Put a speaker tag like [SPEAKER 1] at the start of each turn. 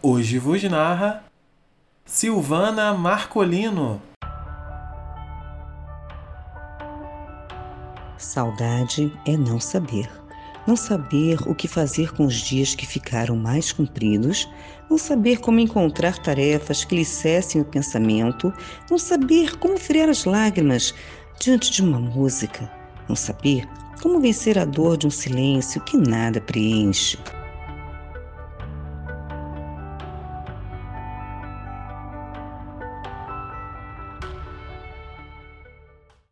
[SPEAKER 1] Hoje vos narra Silvana Marcolino.
[SPEAKER 2] Saudade é não saber. Não saber o que fazer com os dias que ficaram mais compridos, não saber como encontrar tarefas que lhe cessem o pensamento, não saber como friar as lágrimas diante de uma música, não saber como vencer a dor de um silêncio que nada preenche.